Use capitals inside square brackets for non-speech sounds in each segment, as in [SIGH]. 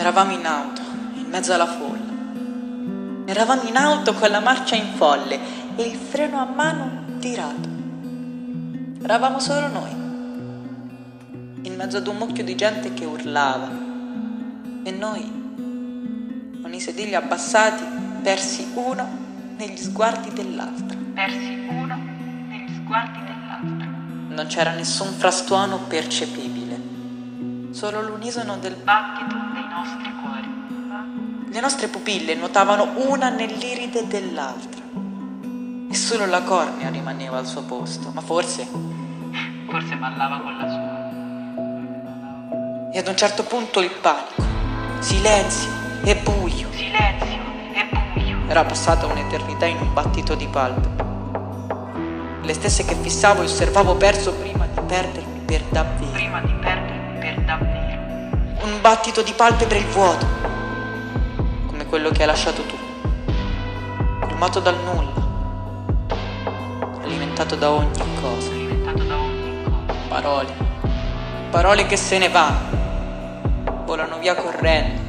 Eravamo in auto, in mezzo alla folla. Eravamo in auto con la marcia in folle e il freno a mano tirato. Eravamo solo noi, in mezzo ad un mucchio di gente che urlava. E noi, con i sedili abbassati, persi uno negli sguardi dell'altra. Persi uno negli sguardi dell'altra. Non c'era nessun frastuono percepibile, solo l'unisono del Battito nostri cuori. Le nostre pupille nuotavano una nell'iride dell'altra e solo la cornea rimaneva al suo posto, ma forse... Forse ballava con la sua. E ad un certo punto il panico, silenzio e buio. Silenzio e buio. Era passata un'eternità in un battito di palpebre. Le stesse che fissavo e osservavo perso prima di perdermi per davvero. Prima di perdermi per davvero. Un battito di palpebre il vuoto, come quello che hai lasciato tu, colmato dal nulla, alimentato da ogni cosa, Alimentato da ogni cosa. parole, parole che se ne vanno, volano via correndo,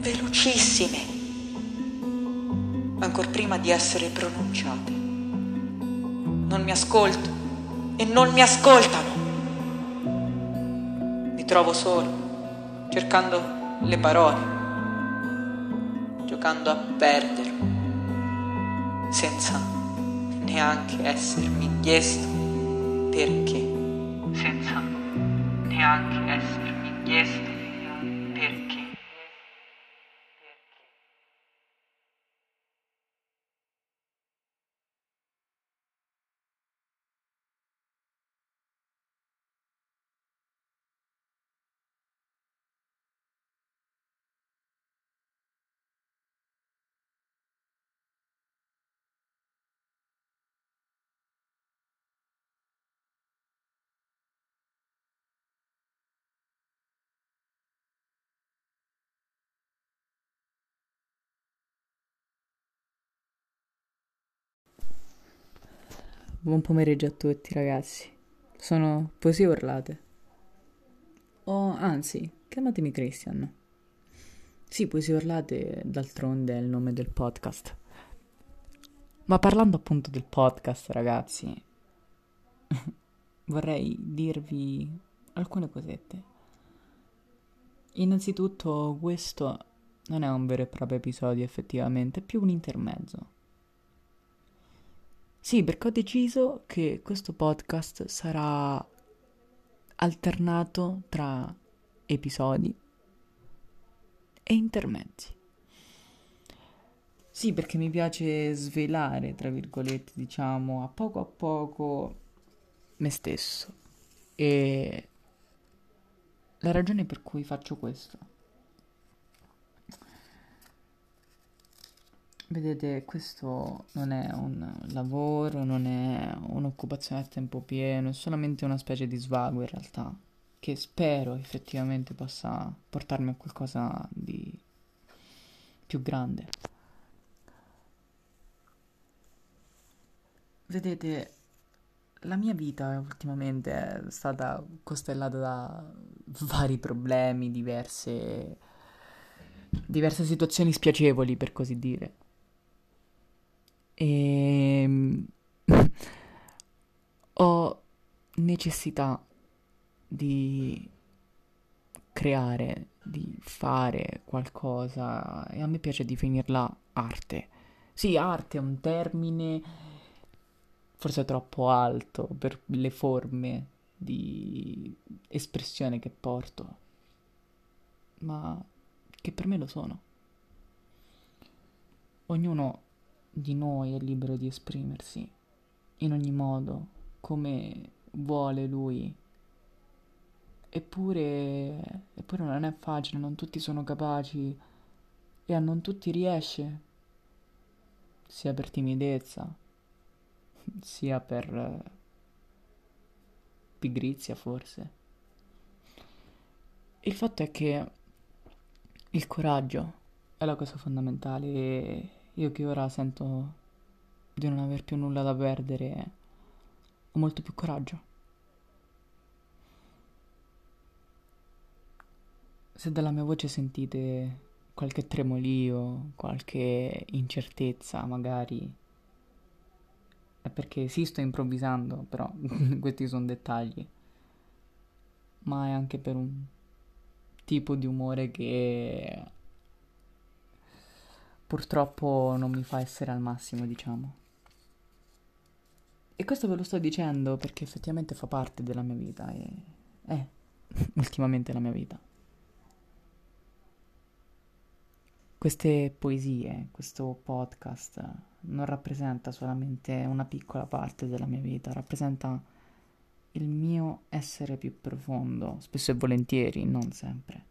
velocissime, ancor prima di essere pronunciate. Non mi ascolto e non mi ascoltano. Mi trovo solo, cercando le parole, giocando a perdermi, senza neanche essermi chiesto perché. Senza neanche essermi chiesto Buon pomeriggio a tutti ragazzi. Sono poesie urlate. O anzi, chiamatemi Christian. Sì, poesie urlate d'altronde è il nome del podcast. Ma parlando appunto del podcast, ragazzi, [LAUGHS] vorrei dirvi alcune cosette. Innanzitutto, questo non è un vero e proprio episodio effettivamente, è più un intermezzo. Sì, perché ho deciso che questo podcast sarà alternato tra episodi e intermezzi. Sì, perché mi piace svelare, tra virgolette, diciamo, a poco a poco me stesso. E la ragione per cui faccio questo. Vedete, questo non è un lavoro, non è un'occupazione a tempo pieno, è solamente una specie di svago in realtà, che spero effettivamente possa portarmi a qualcosa di più grande. Vedete, la mia vita ultimamente è stata costellata da vari problemi, diverse, diverse situazioni spiacevoli, per così dire. E [LAUGHS] ho necessità di creare, di fare qualcosa e a me piace definirla arte. Sì, arte è un termine forse troppo alto per le forme di espressione che porto, ma che per me lo sono. Ognuno di noi è libero di esprimersi in ogni modo, come vuole lui. Eppure, eppure non è facile, non tutti sono capaci e a non tutti riesce, sia per timidezza, sia per pigrizia forse. Il fatto è che il coraggio è la cosa fondamentale e io che ora sento di non aver più nulla da perdere ho molto più coraggio. Se dalla mia voce sentite qualche tremolio, qualche incertezza, magari è perché sì, sto improvvisando, però [LAUGHS] questi sono dettagli. Ma è anche per un tipo di umore che purtroppo non mi fa essere al massimo, diciamo. E questo ve lo sto dicendo perché effettivamente fa parte della mia vita e è [LAUGHS] ultimamente la mia vita. Queste poesie, questo podcast non rappresenta solamente una piccola parte della mia vita, rappresenta il mio essere più profondo, spesso e volentieri, non sempre.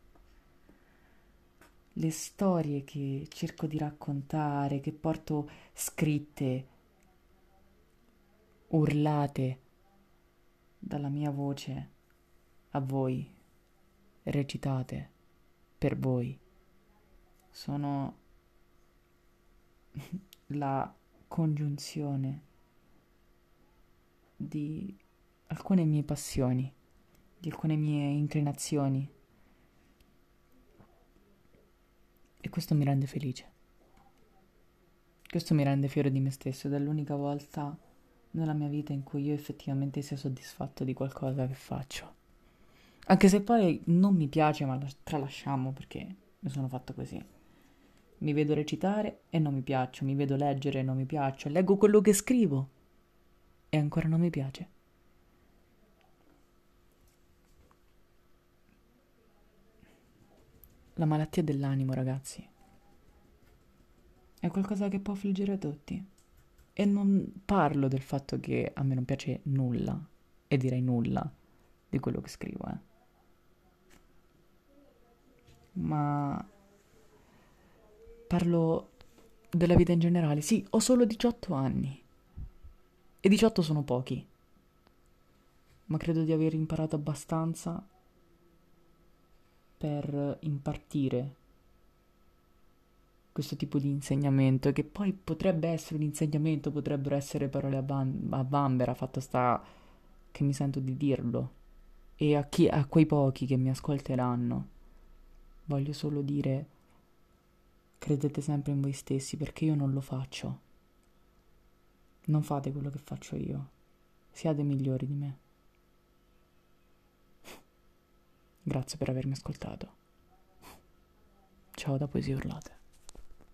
Le storie che cerco di raccontare, che porto scritte, urlate dalla mia voce a voi, recitate per voi sono [LAUGHS] la congiunzione di alcune mie passioni, di alcune mie inclinazioni. E questo mi rende felice. Questo mi rende fiero di me stesso ed è l'unica volta nella mia vita in cui io effettivamente sia soddisfatto di qualcosa che faccio. Anche se poi non mi piace, ma la tralasciamo perché mi sono fatto così. Mi vedo recitare e non mi piaccio, mi vedo leggere e non mi piaccio, leggo quello che scrivo e ancora non mi piace. La malattia dell'animo, ragazzi, è qualcosa che può affliggere tutti. E non parlo del fatto che a me non piace nulla, e direi nulla, di quello che scrivo, eh. Ma Parlo della vita in generale. Sì, ho solo 18 anni. E 18 sono pochi. Ma credo di aver imparato abbastanza per impartire questo tipo di insegnamento, che poi potrebbe essere un insegnamento, potrebbero essere parole a, ban- a bambera, fatto sta che mi sento di dirlo. E a, chi, a quei pochi che mi ascolteranno, voglio solo dire Credete sempre in voi stessi perché io non lo faccio. Non fate quello che faccio io. Siate migliori di me. Grazie per avermi ascoltato. Ciao da Poesie Urlate.